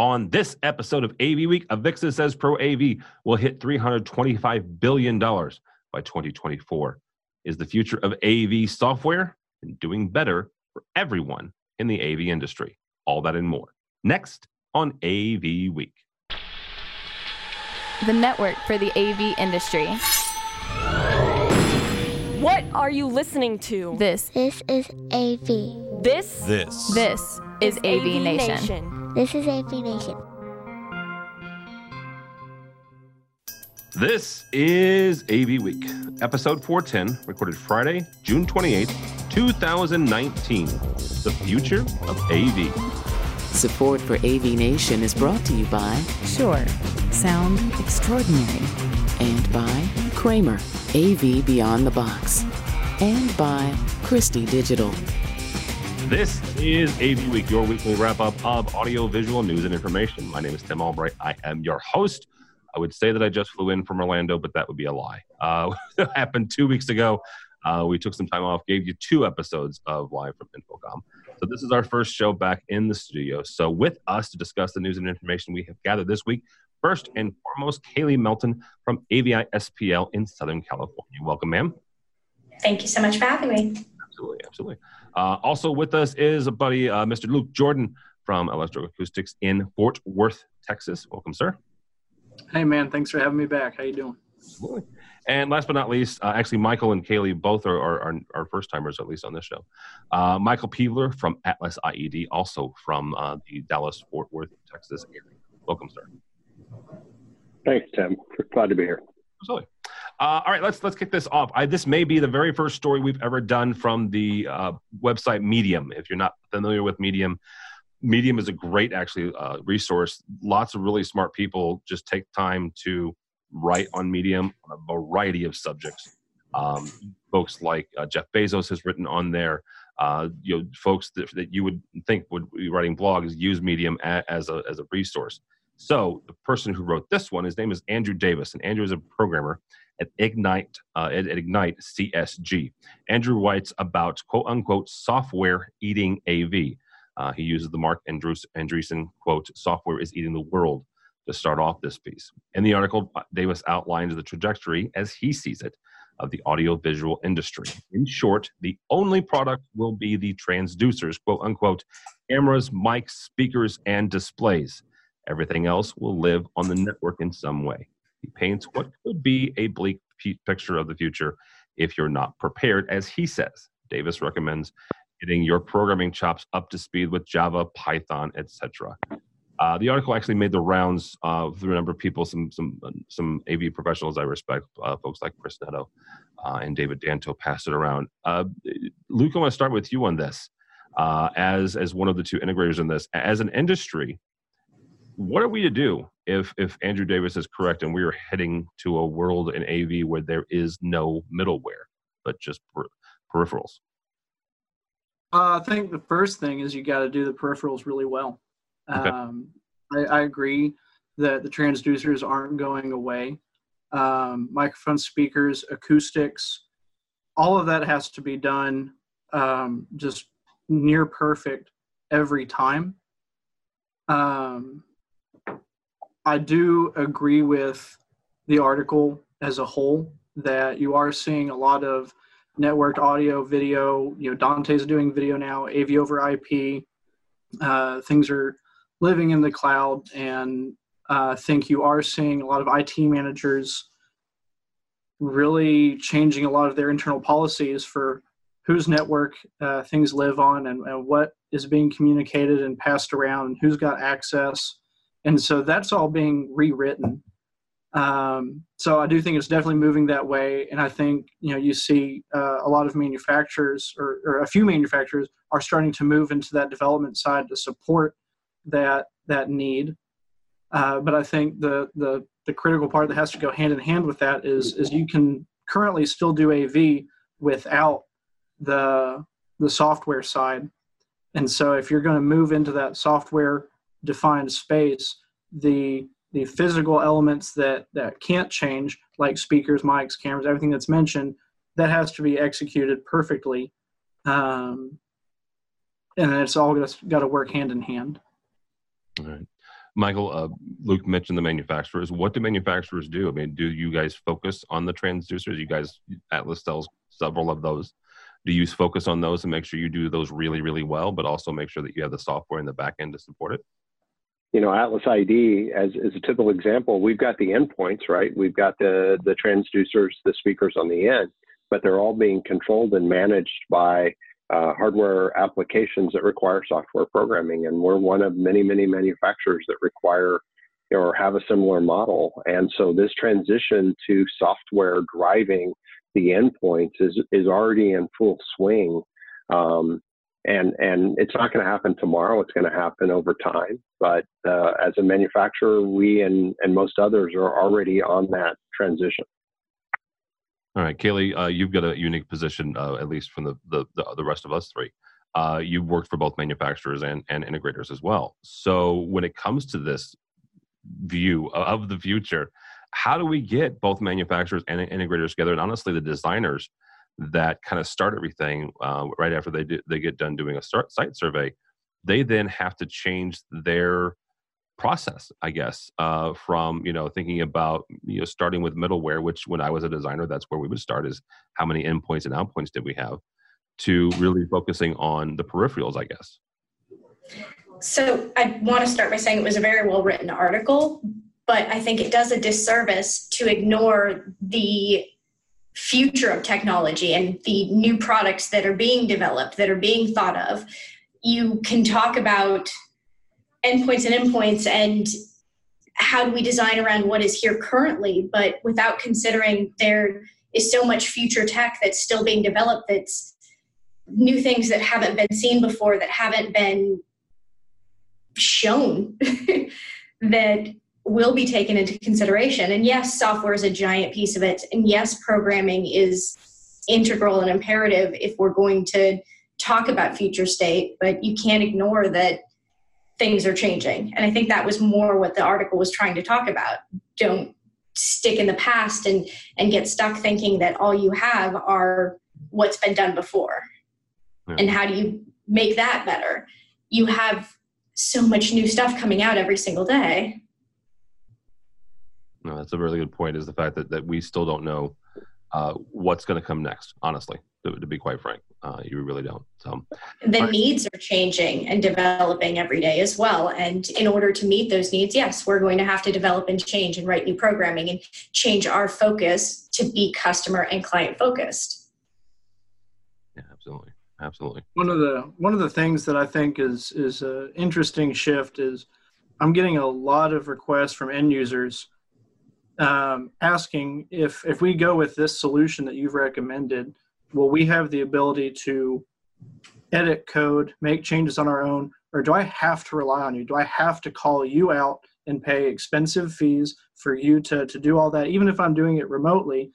On this episode of AV Week, Avixa says Pro AV will hit $325 billion by 2024. Is the future of AV software and doing better for everyone in the AV industry? All that and more. Next on AV Week. The network for the AV industry. What are you listening to? This, This is AV. This This. this is AV, Nation. This is AV Nation. This is AV Week, episode 410, recorded Friday, June 28th, 2019. The future of AV. Support for AV Nation is brought to you by Shure. Sound extraordinary. and by Kramer, AV Beyond the Box, and by Christie Digital. This is AV Week, your weekly wrap up of audio visual news and information. My name is Tim Albright. I am your host. I would say that I just flew in from Orlando, but that would be a lie. Uh, happened two weeks ago. Uh, we took some time off, gave you two episodes of Live from InfoComm. So this is our first show back in the studio. So with us to discuss the news and information we have gathered this week, first and foremost, Kaylee Melton from AVI SPL in Southern California. Welcome, ma'am. Thank you so much for having me. Absolutely, absolutely. Uh, also with us is a buddy, uh, Mr. Luke Jordan from Electroacoustics in Fort Worth, Texas. Welcome, sir. Hey man, thanks for having me back. How you doing? Absolutely. And last but not least, uh, actually, Michael and Kaylee both are, are, are, are first timers, at least on this show. Uh, Michael Peveler from Atlas IED, also from uh, the Dallas Fort Worth, Texas area. Welcome, sir. Thanks, Tim. Glad to be here. Absolutely. Uh, all right, let's let's kick this off. I, this may be the very first story we've ever done from the uh, website Medium. If you're not familiar with Medium, Medium is a great actually uh, resource. Lots of really smart people just take time to write on Medium on a variety of subjects. Um, folks like uh, Jeff Bezos has written on there. Uh, you know, folks that, that you would think would be writing blogs use Medium a, as a as a resource. So the person who wrote this one, his name is Andrew Davis, and Andrew is a programmer at Ignite uh, at, Ignite CSG. Andrew writes about quote unquote software eating AV. Uh, he uses the Mark Andrews, Andreessen quote, software is eating the world to start off this piece. In the article, uh, Davis outlines the trajectory as he sees it of the audiovisual industry. In short, the only product will be the transducers, quote unquote, cameras, mics, speakers, and displays. Everything else will live on the network in some way. He paints what could be a bleak picture of the future if you're not prepared, as he says. Davis recommends getting your programming chops up to speed with Java, Python, etc. Uh, the article actually made the rounds uh, through a number of people, some some some AV professionals I respect, uh, folks like Chris Neto uh, and David Danto passed it around. Uh, Luke, I want to start with you on this. Uh, as as one of the two integrators in this, as an industry, what are we to do if if Andrew Davis is correct and we are heading to a world in AV where there is no middleware but just per- peripherals? Uh, I think the first thing is you got to do the peripherals really well. Okay. Um, I, I agree that the transducers aren't going away. Um, microphone speakers, acoustics, all of that has to be done um, just near perfect every time. Um, I do agree with the article as a whole that you are seeing a lot of networked audio, video. You know, Dante's doing video now, AV over IP. Uh, things are living in the cloud, and uh, I think you are seeing a lot of IT managers really changing a lot of their internal policies for whose network uh, things live on and, and what is being communicated and passed around and who's got access. And so that's all being rewritten. Um, so I do think it's definitely moving that way. And I think, you know, you see uh, a lot of manufacturers or, or a few manufacturers are starting to move into that development side to support that, that need. Uh, but I think the, the, the critical part that has to go hand in hand with that is, is you can currently still do AV without the, the software side. And so if you're going to move into that software defined space, the the physical elements that that can't change, like speakers, mics, cameras, everything that's mentioned, that has to be executed perfectly, um, and it's all got to work hand in hand. All right. Michael, uh, Luke mentioned the manufacturers. What do manufacturers do? I mean, do you guys focus on the transducers? You guys, Atlas sells several of those. Do you focus on those and make sure you do those really, really well, but also make sure that you have the software in the back end to support it? You know, Atlas IED, as, as a typical example, we've got the endpoints, right? We've got the, the transducers, the speakers on the end, but they're all being controlled and managed by uh, hardware applications that require software programming. And we're one of many, many manufacturers that require or have a similar model. And so this transition to software driving the endpoints is, is already in full swing. Um, and, and it's not going to happen tomorrow. It's going to happen over time. But uh, as a manufacturer, we and, and most others are already on that transition. All right, Kaylee, uh, you've got a unique position, uh, at least from the, the, the, the, rest of us three. Uh, you've worked for both manufacturers and, and integrators as well. So when it comes to this view of the future, how do we get both manufacturers and integrators together? And honestly, the designers that kind of start everything uh, right after they do, they get done doing a start, site survey, they then have to change their process, I guess, uh, from you know thinking about you know starting with middleware, which when I was a designer, that's where we would start is how many endpoints and outpoints did we have, to really focusing on the peripherals, I guess. So I want to start by saying it was a very well written article, but I think it does a disservice to ignore the future of technology and the new products that are being developed, that are being thought of. You can talk about endpoints and endpoints and how do we design around what is here currently but without considering there is so much future tech that's still being developed that's new things that haven't been seen before that haven't been shown that will be taken into consideration. And yes software is a giant piece of it. And yes programming is integral and imperative if we're going to talk about future state but you can't ignore that things are changing. And I think that was more what the article was trying to talk about. Don't stick in the past and and get stuck thinking that all you have are what's been done before. Yeah. And how do you make that better? You have so much new stuff coming out every single day. No, that's a really good point. Is the fact that, that we still don't know uh, what's going to come next. Honestly, to, to be quite frank, uh, you really don't. So the right. needs are changing and developing every day as well. And in order to meet those needs, yes, we're going to have to develop and change and write new programming and change our focus to be customer and client focused. Yeah, absolutely, absolutely. One of the one of the things that I think is is an interesting shift is I'm getting a lot of requests from end users um, asking if if we go with this solution that you've recommended, will we have the ability to edit code, make changes on our own, or do I have to rely on you? Do I have to call you out and pay expensive fees for you to to do all that, even if I'm doing it remotely?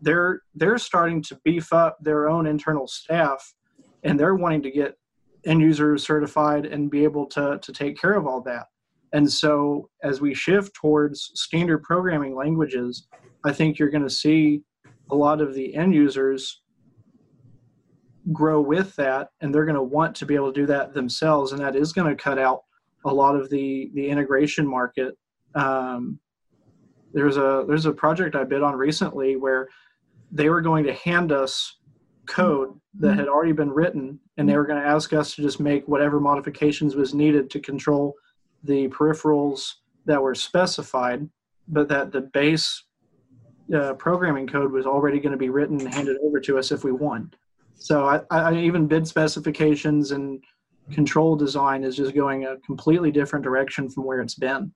They're they're starting to beef up their own internal staff, and they're wanting to get end users certified and be able to to take care of all that. And so, as we shift towards standard programming languages, I think you're going to see a lot of the end users grow with that, and they're going to want to be able to do that themselves, and that is going to cut out a lot of the the integration market. Um, there's a there's a project I bid on recently where they were going to hand us code that had already been written, and they were going to ask us to just make whatever modifications was needed to control the peripherals that were specified, but that the base uh, programming code was already going to be written and handed over to us if we won. So I, I even bid specifications and control design is just going a completely different direction from where it's been.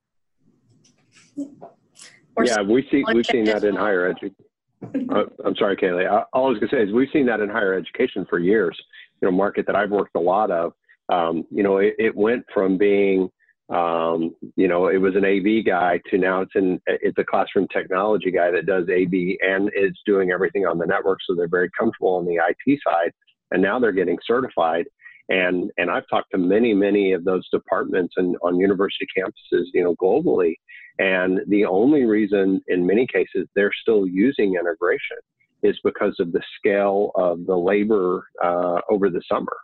Yeah, we see we've seen that in higher education. Uh, I'm sorry, Kaylee. All I was going to say is we've seen that in higher education for years. You know, market that I've worked a lot of. Um, you know, it, it went from being um, you know, it was an AV guy to now it's an it's a classroom technology guy that does AV and is doing everything on the network, so they're very comfortable on the IT side. And now they're getting certified. And and I've talked to many many of those departments and on university campuses, you know, globally. And the only reason, in many cases, they're still using integration is because of the scale of the labor uh, over the summer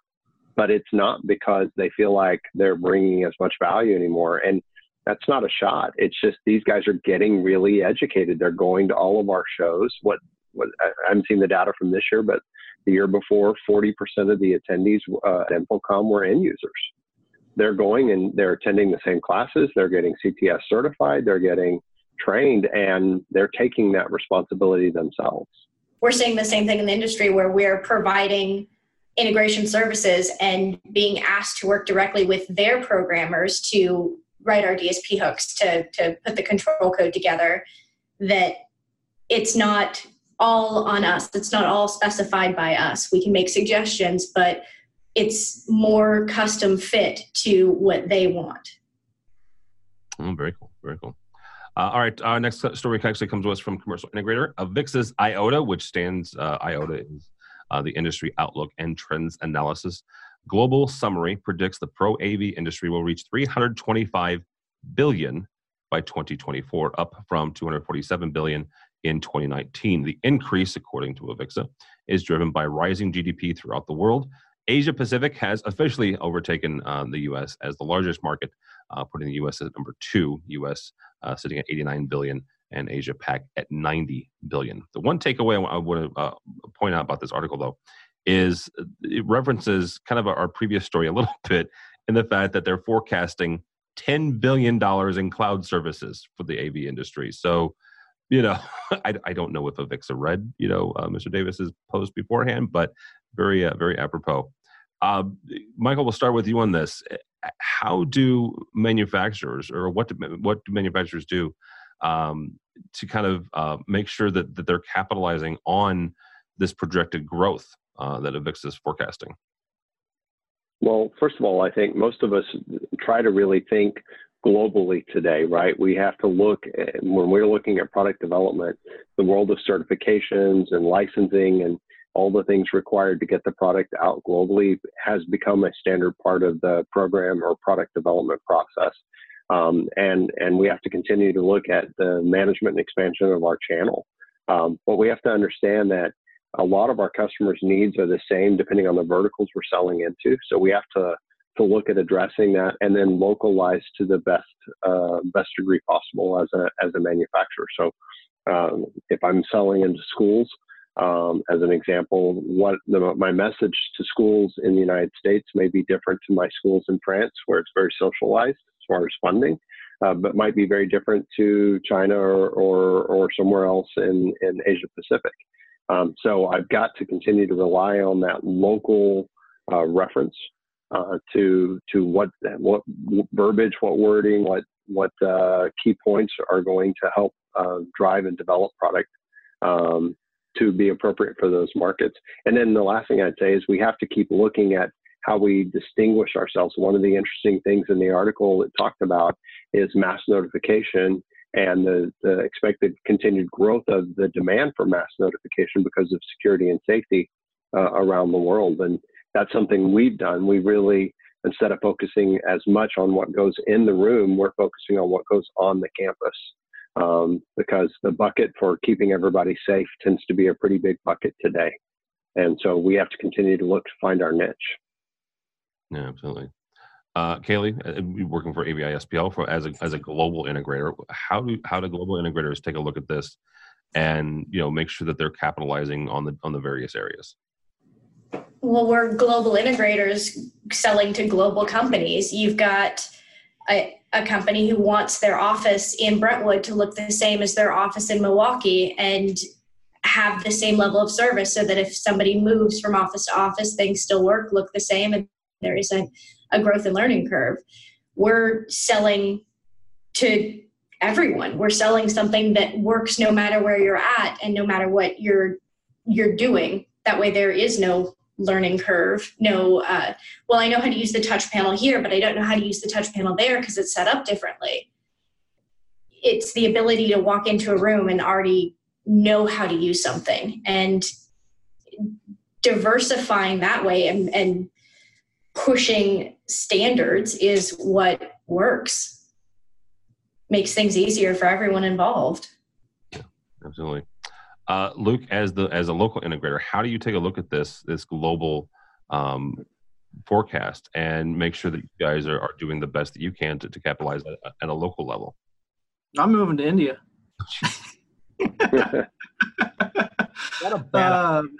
but it's not because they feel like they're bringing as much value anymore. And That's not a shot. It's just these guys are getting really educated. They're going to all of our shows. What, what I haven't seen the data from this year, but the year before, 40% of the attendees uh, at InfoComm were end users. They're going and they're attending the same classes. They're getting CTS certified. They're getting trained, and they're taking that responsibility themselves. We're seeing the same thing in the industry where we're providing integration services and being asked to work directly with their programmers to write our DSP hooks to, to put the control code together that it's not all on us. It's not all specified by us. We can make suggestions but it's more custom fit to what they want. Oh, very cool very cool. Uh, all right our next story actually comes to us from commercial integrator avixa's iota which stands uh, iota is uh, the industry outlook and trends analysis. Global summary predicts the pro AV industry will reach 325 billion by 2024, up from 247 billion in 2019. The increase, according to Avixa, is driven by rising GDP throughout the world. Asia Pacific has officially overtaken uh, the U.S. as the largest market, uh, putting the U.S. at number two. U.S. Uh, sitting at 89 billion and Asia Pac at 90 billion. The one takeaway I want to uh, point out about this article, though, is it references kind of our previous story a little bit in the fact that they're forecasting $10 billion in cloud services for the AV industry. So, you know, I, I don't know if Avixa read, you know, uh, Mr. Davis's post beforehand, but very, uh, very apropos. Uh, Michael, we'll start with you on this. How do manufacturers, or what do, what do manufacturers do um, to kind of uh, make sure that, that they're capitalizing on this projected growth uh, that Avixa is forecasting? Well, first of all, I think most of us try to really think globally today, right? We have to look at, when we're looking at product development, the world of certifications and licensing and all the things required to get the product out globally has become a standard part of the program or product development process. Um, and and we have to continue to look at the management and expansion of our channel. Um, but we have to understand that a lot of our customers' needs are the same depending on the verticals we're selling into. So we have to to look at addressing that and then localize to the best uh, best degree possible as a as a manufacturer. So um, if I'm selling into schools, um, as an example, what the, my message to schools in the United States may be different to my schools in France, where it's very socialized far as funding, uh, but might be very different to China or, or, or somewhere else in, in Asia Pacific. Um, so I've got to continue to rely on that local uh, reference uh, to to what what verbiage, what wording, what what uh, key points are going to help uh, drive and develop product um, to be appropriate for those markets. And then the last thing I'd say is we have to keep looking at how we distinguish ourselves. One of the interesting things in the article it talked about is mass notification and the, the expected continued growth of the demand for mass notification because of security and safety uh, around the world. And that's something we've done. We really, instead of focusing as much on what goes in the room, we're focusing on what goes on the campus. Um, because the bucket for keeping everybody safe tends to be a pretty big bucket today. And so we have to continue to look to find our niche. Yeah, absolutely. Uh, Kaylee, uh, working for AVI SPL for as a as a global integrator, how do how do global integrators take a look at this, and you know make sure that they're capitalizing on the on the various areas? Well, we're global integrators selling to global companies. You've got a, a company who wants their office in Brentwood to look the same as their office in Milwaukee, and have the same level of service so that if somebody moves from office to office, things still work, look the same, and there is a, a growth and learning curve. We're selling to everyone. We're selling something that works no matter where you're at and no matter what you're you're doing. That way there is no learning curve. No, uh, well, I know how to use the touch panel here, but I don't know how to use the touch panel there because it's set up differently. It's the ability to walk into a room and already know how to use something and diversifying that way and, and pushing standards is what works makes things easier for everyone involved yeah, absolutely uh, luke as the as a local integrator how do you take a look at this this global um, forecast and make sure that you guys are, are doing the best that you can to, to capitalize at, at a local level? I'm moving to India. What a um,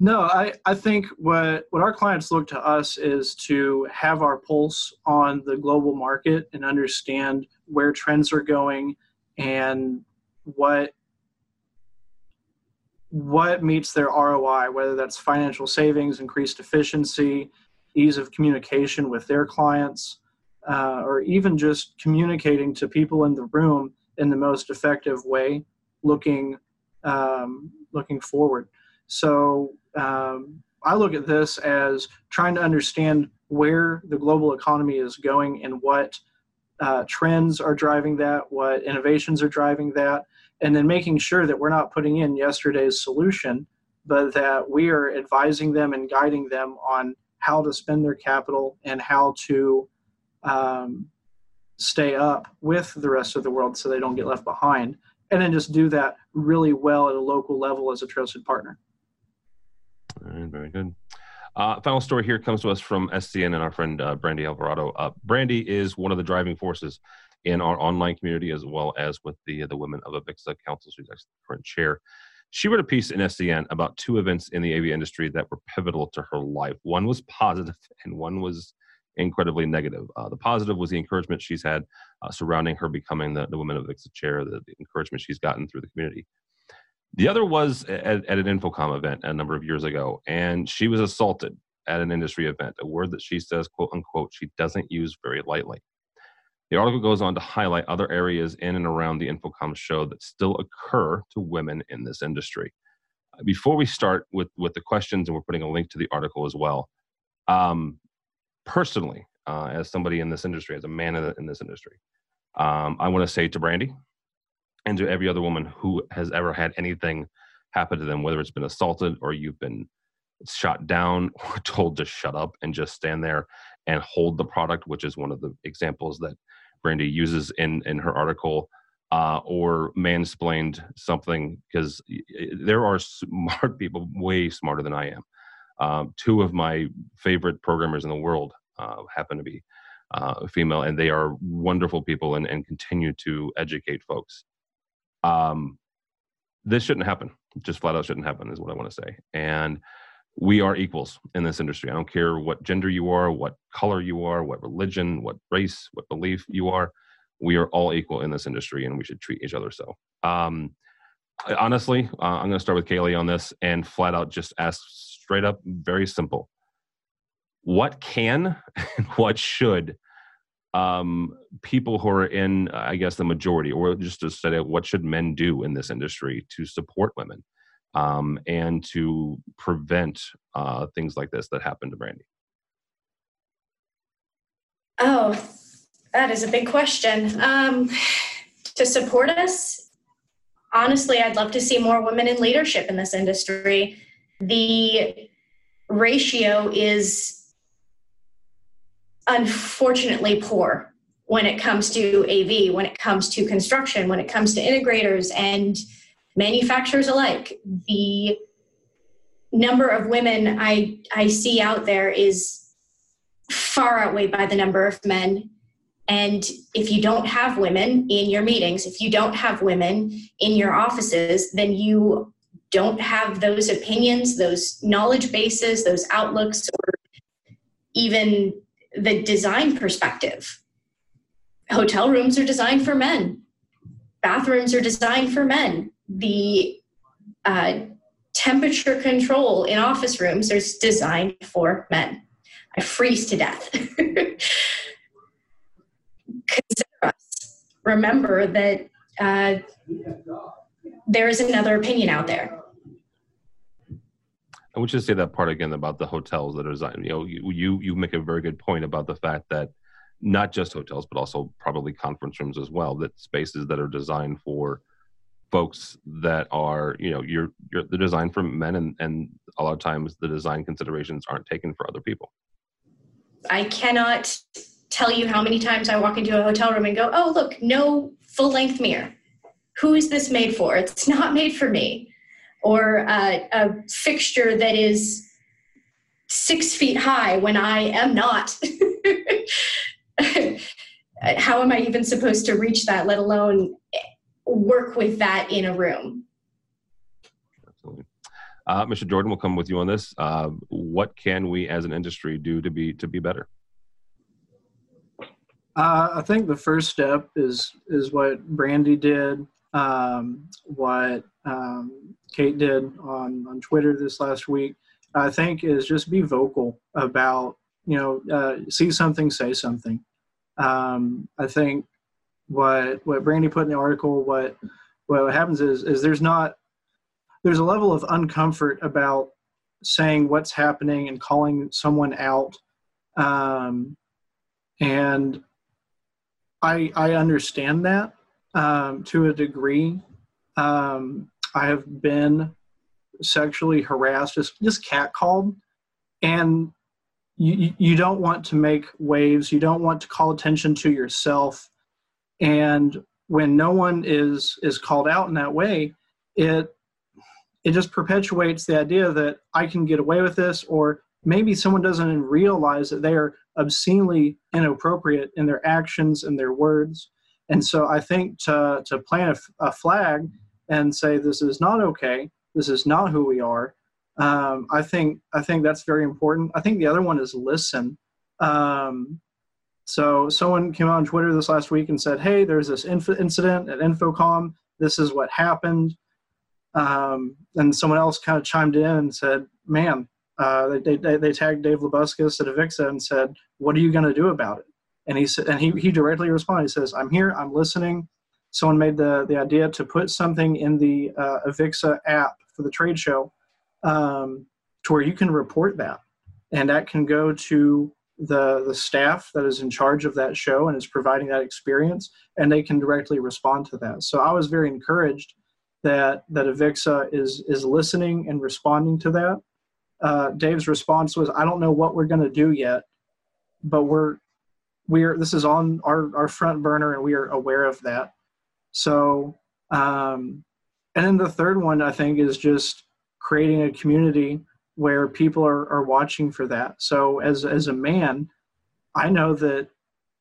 no, I, I think what, what our clients look to us is to have our pulse on the global market and understand where trends are going and what what meets their ROI, whether that's financial savings, increased efficiency, ease of communication with their clients, uh, or even just communicating to people in the room in the most effective way, looking um, looking forward. So um, I look at this as trying to understand where the global economy is going and what uh, trends are driving that, what innovations are driving that, and then making sure that we're not putting in yesterday's solution, but that we are advising them and guiding them on how to spend their capital and how to um, stay up with the rest of the world so they don't get left behind. And then just do that really well at a local level as a trusted partner. All right, very good. Uh, final story here comes to us from SCN and our friend uh, Brandy Alvarado. Uh, Brandy is one of the driving forces in our online community as well as with the the Women of Avixa Council. She's actually the current chair. She wrote a piece in SCN about two events in the AV industry that were pivotal to her life. One was positive, and one was incredibly negative. Uh, the positive was the encouragement she's had uh, surrounding her becoming the, the Women of Avixa chair, the, the encouragement she's gotten through the community. The other was at, at, an InfoComm event a number of years ago, and she was assaulted at an industry event, a word that she says, quote unquote, she doesn't use very lightly. The article goes on to highlight other areas in and around the InfoComm show that still occur to women in this industry. Before we start with, with the questions, and we're putting a link to the article as well, um, personally, uh, as somebody in this industry, as a man in, in this industry, um, I want to say to Brandy and to every other woman who has ever had anything happen to them, whether it's been assaulted or you've been shot down or told to shut up and just stand there and hold the product, which is one of the examples that Brandy uses in in her article. Uh, or mansplained something because there are smart people way smarter than I am. Um, two of my favorite programmers in the world uh, happen to be uh, female, and they are wonderful people and, and continue to educate folks. Um, this shouldn't happen. Just flat out shouldn't happen, is what I want to say. And we are equals in this industry. I don't care what gender you are, what color you are, what religion, what race, what belief you are. We are all equal in this industry, and we should treat each other so. Um, honestly, uh, I'm going to start with Kaylee on this and flat out just ask straight up, very simple. What can and what should um, people who are in, I guess, the majority, or just to say, what should men do in this industry to support women? um, and to prevent uh, things like this that happen to Brandy? Oh, that is a big question. Um, to support us, honestly, I'd love to see more women in leadership in this industry. The ratio is unfortunately poor when it comes to AV, when it comes to construction, when it comes to integrators and manufacturers alike. The number of women I, I see out there is far outweighed by the number of men. And if you don't have women in your meetings, if you don't have women in your offices, then you don't have those opinions, those knowledge bases, those outlooks, or even the design perspective. Hotel rooms are designed for men, bathrooms are designed for men the uh, temperature control in office rooms is designed for men. I freeze to death. Consider us. Remember that uh, there is another opinion out there. I would just say that part again about the hotels that are designed. You know, you, you you make a very good point about the fact that not just hotels, but also probably conference rooms as well. That spaces that are designed for folks that are you know you're you're the design for men and and a lot of times the design considerations aren't taken for other people i cannot tell you how many times i walk into a hotel room and go oh look no full length mirror who is this made for it's not made for me or uh, a fixture that is six feet high when I am not. How am I even supposed to reach that, let alone work with that in a room? Absolutely. Uh, Mr. Jordan, we'll come with you on this. Uh, what can we as an industry do to be to be better? Uh, I think the first step is is what Brandy did, um, what um, Kate did on on Twitter this last week. I think is just be vocal about you know uh, see something, say something. Um, I think what what Brandy put in the article, what what happens is is there's not there's a level of uncomfort about saying what's happening and calling someone out, um, and I I understand that um, to a degree. Um, I have been sexually harassed, just just catcalled, and you you don't want to make waves. You don't want to call attention to yourself, and when no one is is called out in that way, it it just perpetuates the idea that I can get away with this, or maybe someone doesn't realize that they are obscenely inappropriate in their actions and their words. And so I think to, to plant a, a flag and say this is not okay, this is not who we are. Um, I think I think that's very important. I think the other one is listen. Um, so someone came out on Twitter this last week and said, "Hey, there's this inf- incident at InfoComm. This is what happened." Um, and someone else kind of chimed in and said, "Man, uh, they, they, they tagged Dave Labuskes at Avixa and said, "What are you going to do about it?" And he said, and he he directly responded. He says, "I'm here. I'm listening." Someone made the the idea to put something in the uh, Avixa app for the trade show, um, to where you can report that, and that can go to the the staff that is in charge of that show and is providing that experience, and they can directly respond to that. So I was very encouraged that that Avixa is is listening and responding to that uh, Dave's response was, "I don't know what we're going to do yet, but we're we're this is on our our front burner, and we are aware of that." So, um, and then the third one I think is just creating a community where people are are watching for that. So as as a man, I know that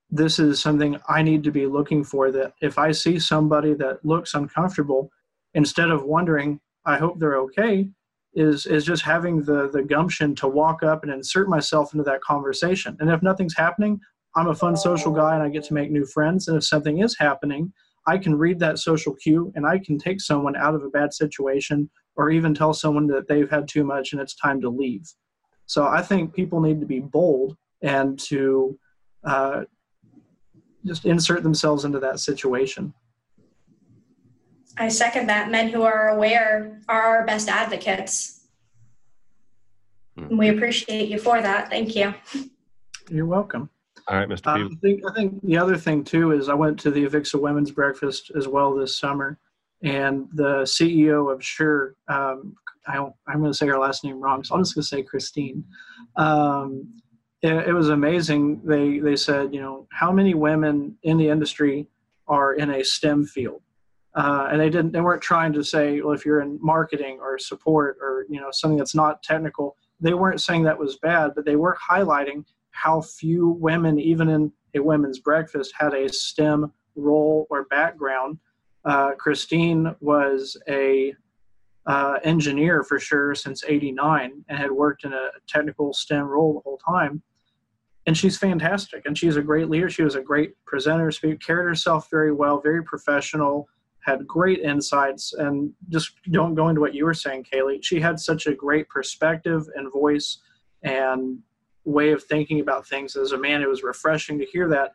this is something I need to be looking for. That if I see somebody that looks uncomfortable, instead of wondering, I hope they're okay is is just having the the gumption to walk up and insert myself into that conversation. And if nothing's happening, I'm a fun social guy and I get to make new friends. And if something is happening, I can read that social cue and I can take someone out of a bad situation or even tell someone that they've had too much and it's time to leave. So I think people need to be bold and to uh, just insert themselves into that situation. I second that. Men who are aware are our best advocates. Mm. We appreciate you for that. Thank you. You're welcome. All right, Mr. Um, I, think, I think the other thing too is I went to the Avixa Women's Breakfast as well this summer, and the CEO of Shure, um, I, am going to say her last name wrong, so I'm just going to say Christine. Um, it, it was amazing. They they said, you know, how many women in the industry are in a STEM field? Uh, and they didn't they weren't trying to say well if you're in marketing or support or you know something that's not technical they weren't saying that was bad but they were highlighting how few women even in a women's breakfast had a stem role or background. Uh, christine was a uh, engineer for Shure since 89 and had worked in a technical stem role the whole time. And she's fantastic and she's a great leader. She was a great presenter speaker carried herself very well very professional had great insights. And just don't go into what you were saying kaylee. She had such a great perspective and voice and way of thinking about things. As a man it was refreshing to hear that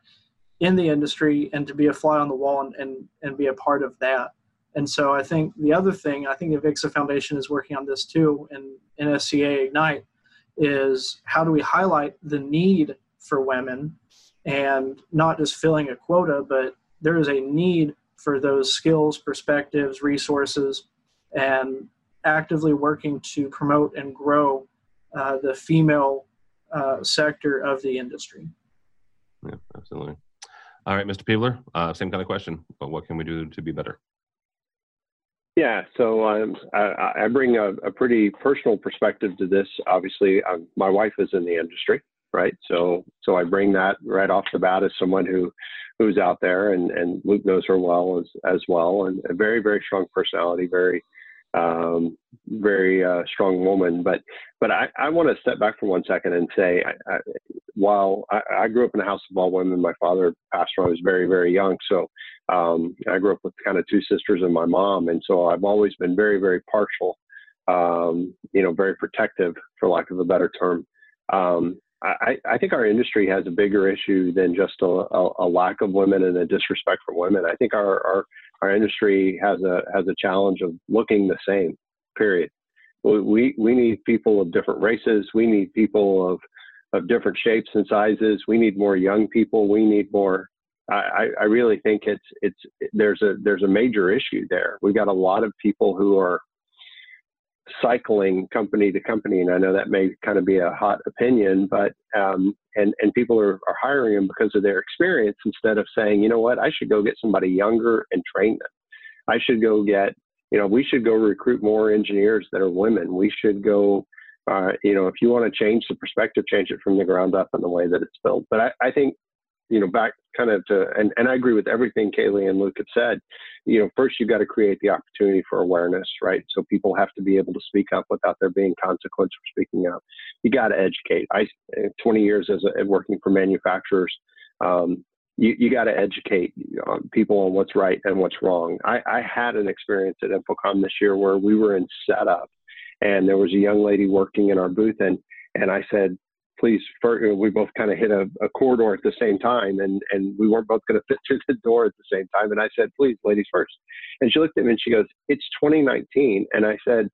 in the industry and to be a fly on the wall and, and, and be a part of that. And so i think the other thing i think the avixa foundation is working on this too in nsca ignite is how do we highlight the need for women and not just filling a quota but there is a need for those skills, perspectives, resources, and actively working to promote and grow uh, the female uh, sector of the industry. Yeah, absolutely. All right, Mr. Peveler, uh, same kind of question. But what can we do to be better? Yeah, so um, I, I, bring a, a, pretty personal perspective to this. Obviously, um, my wife is in the industry, right? So, so I bring that right off the bat as someone who, who's out there, and, and Luke knows her well as as well, and a very very strong personality, very um, very uh, strong woman. But but I, I want to step back for one second and say, I, I, while I, grew up in a house of all women, my father passed when I was very very young. So um, I grew up with kind of two sisters and my mom, and so I've always been very very partial. Um, you know, very protective, for lack of a better term. I, I, think our industry has a bigger issue than just a, a, a, lack of women and a disrespect for women. I think our, our, our industry has a has a challenge of looking the same. Period. We we need people of different races. We need people of of different shapes and sizes. We need more young people. We need more. I, I really think it's it's there's a there's a major issue there. We've got a lot of people who are cycling company to company, and I know that may kind of be a hot opinion, but um, and and people are, are hiring them because of their experience instead of saying, you know what, I should go get somebody younger and train them. I should go get, you know, we should go recruit more engineers that are women. We should go, uh, you know, if you want to change the perspective, change it from the ground up in the way that it's built. But I, I think you know, back kind of to, and, and I agree with everything Kaylee and Luke have said. You know, first you've got to create the opportunity for awareness, right? So people have to be able to speak up without there being consequence for speaking up. You got to educate. I, 20 years as a, working for manufacturers, um, you, you got to educate people on what's right and what's wrong. I, I had an experience at InfoComm this year where we were in setup and there was a young lady working in our booth and, and I said, please, for, uh, we both kind of hit a, a, corridor at the same time, and and we weren't both going to fit through the door at the same time. And I said, please, ladies first. And she looked at me and she goes, it's 2019. And I said,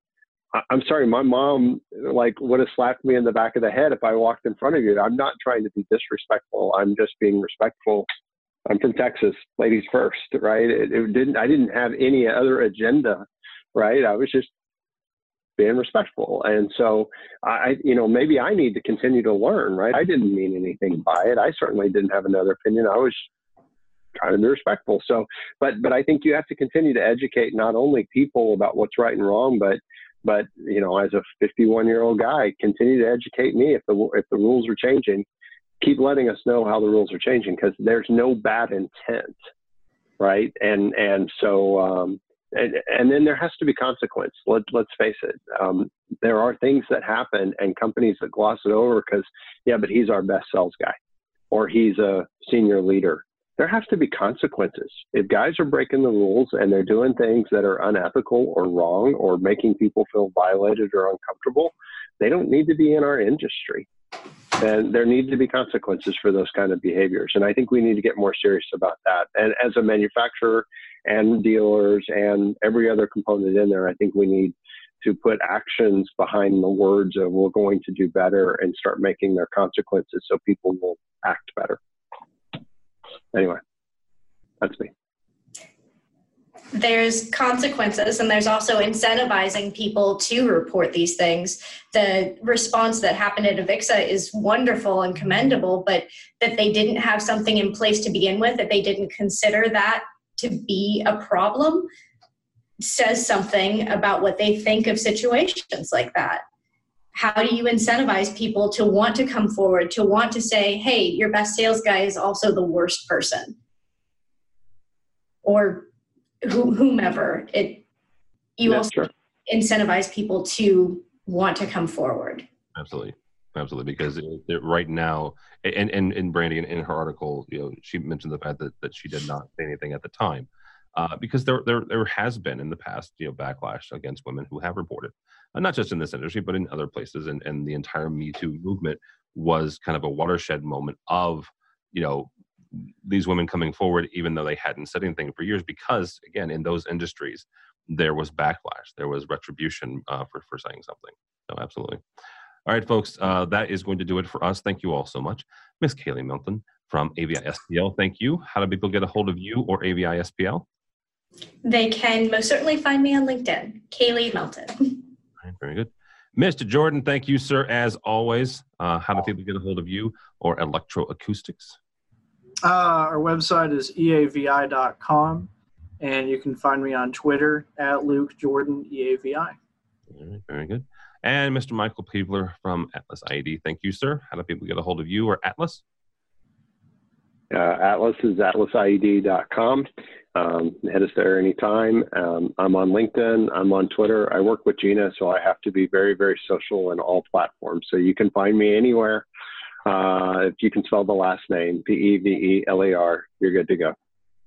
I'm sorry, my mom like would have slapped me in the back of the head if I walked in front of you. I'm not trying to be disrespectful. I'm just being respectful. I'm from Texas, ladies first, right? It, it didn't. I didn't have any other agenda, right? I was just being respectful. And so I, you know, maybe I need to continue to learn, right? I didn't mean anything by it. I certainly didn't have another opinion. I was trying to be respectful. So, but, but I think you have to continue to educate not only people about what's right and wrong, but, but, you know, as a 51 year old guy, continue to educate me if the, if the rules are changing, keep letting us know how the rules are changing because there's no bad intent. Right. And, and so, um, and, and then there has to be consequence. Let, let's face it. Um, there are things that happen and companies that gloss it over because, yeah, but he's our best sales guy or he's a senior leader. There has to be consequences. If guys are breaking the rules and they're doing things that are unethical or wrong or making people feel violated or uncomfortable, they don't need to be in our industry. And there need to be consequences for those kind of behaviors. And I think we need to get more serious about that. And as a manufacturer and dealers and every other component in there, I think we need to put actions behind the words of we're going to do better and start making their consequences so people will act better. Anyway, that's me. There's consequences and there's also incentivizing people to report these things. The response that happened at Avixa is wonderful and commendable, but that they didn't have something in place to begin with, that they didn't consider that to be a problem says something about what they think of situations like that. How do you incentivize people to want to come forward, to want to say, hey, your best sales guy is also the worst person? Or whomever. It you yeah, also sure. incentivize people to want to come forward. Absolutely absolutely because it, it, right now and and and brandy in, in, her article you know she mentioned the fact that, that she did not say anything at the time uh, because there, there there has been in the past you know backlash against women who have reported uh, not just in this industry but in other places and and the entire me too movement was kind of a watershed moment of you know these women coming forward even though they hadn't said anything for years because again in those industries there was backlash there was retribution uh, for for saying something. So absolutely all right, folks, uh, that is going to do it for us. Thank you all so much. Miss Kaylee Melton from AVI SPL, thank you. How do people get a hold of you or AVI SPL? They can most certainly find me on LinkedIn, Kaylee Melton. All right, very good. Mr. Jordan, thank you, sir, as always. Uh, how do people get a hold of you or Electroacoustics? Uh, our website is eavi.com And you can find me on Twitter at Luke Jordan EAVI. All right, very good. And Mr. Michael Peveler from Atlas IED. Thank you, sir. How do people get a hold of you or Atlas? Uh, Atlas is atlasied.com. Um, head us there anytime. Um, I'm on LinkedIn. I'm on Twitter. I work with Gina, so I have to be very, very social in all platforms. So you can find me anywhere. Uh, if you can spell the last name, P E V E L A R, you're good to go.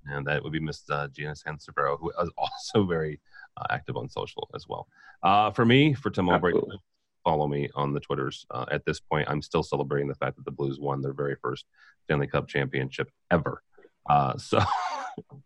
And that would be Miss uh, Gina Sansevero, who is also very active on social as well. Uh, for me, for Tim Albright, follow me on the Twitters. Uh, at this point, I'm still celebrating the fact that the Blues won their very first Stanley Cup championship ever. Uh, so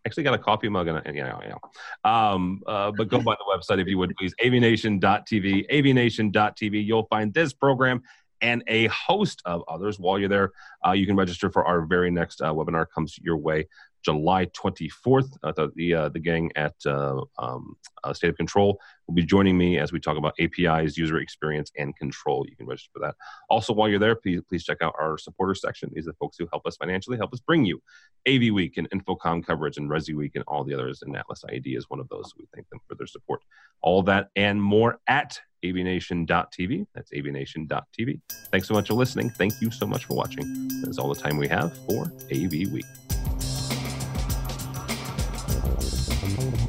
actually got a coffee mug and you know, you know. Um, uh, but go by the website if you would please avnation.tv avnation.tv you'll find this program and a host of others while you're there uh, you can register for our very next uh, webinar comes your way July 24th. Uh, the uh, the gang at uh, um, uh, State of Control will be joining me as we talk about APIs, user experience, and control. You can register for that. Also, while you're there, please, please check out our supporter section. These are the folks who help us financially, help us bring you AV Week and InfoComm coverage and Resi Week and all the others. And Atlas IED is one of those. So We thank them for their support. All that and more at avnation.tv. That's avnation.tv. Thanks so much for listening. Thank you so much for watching. That's all the time we have for AV Week. Thank you.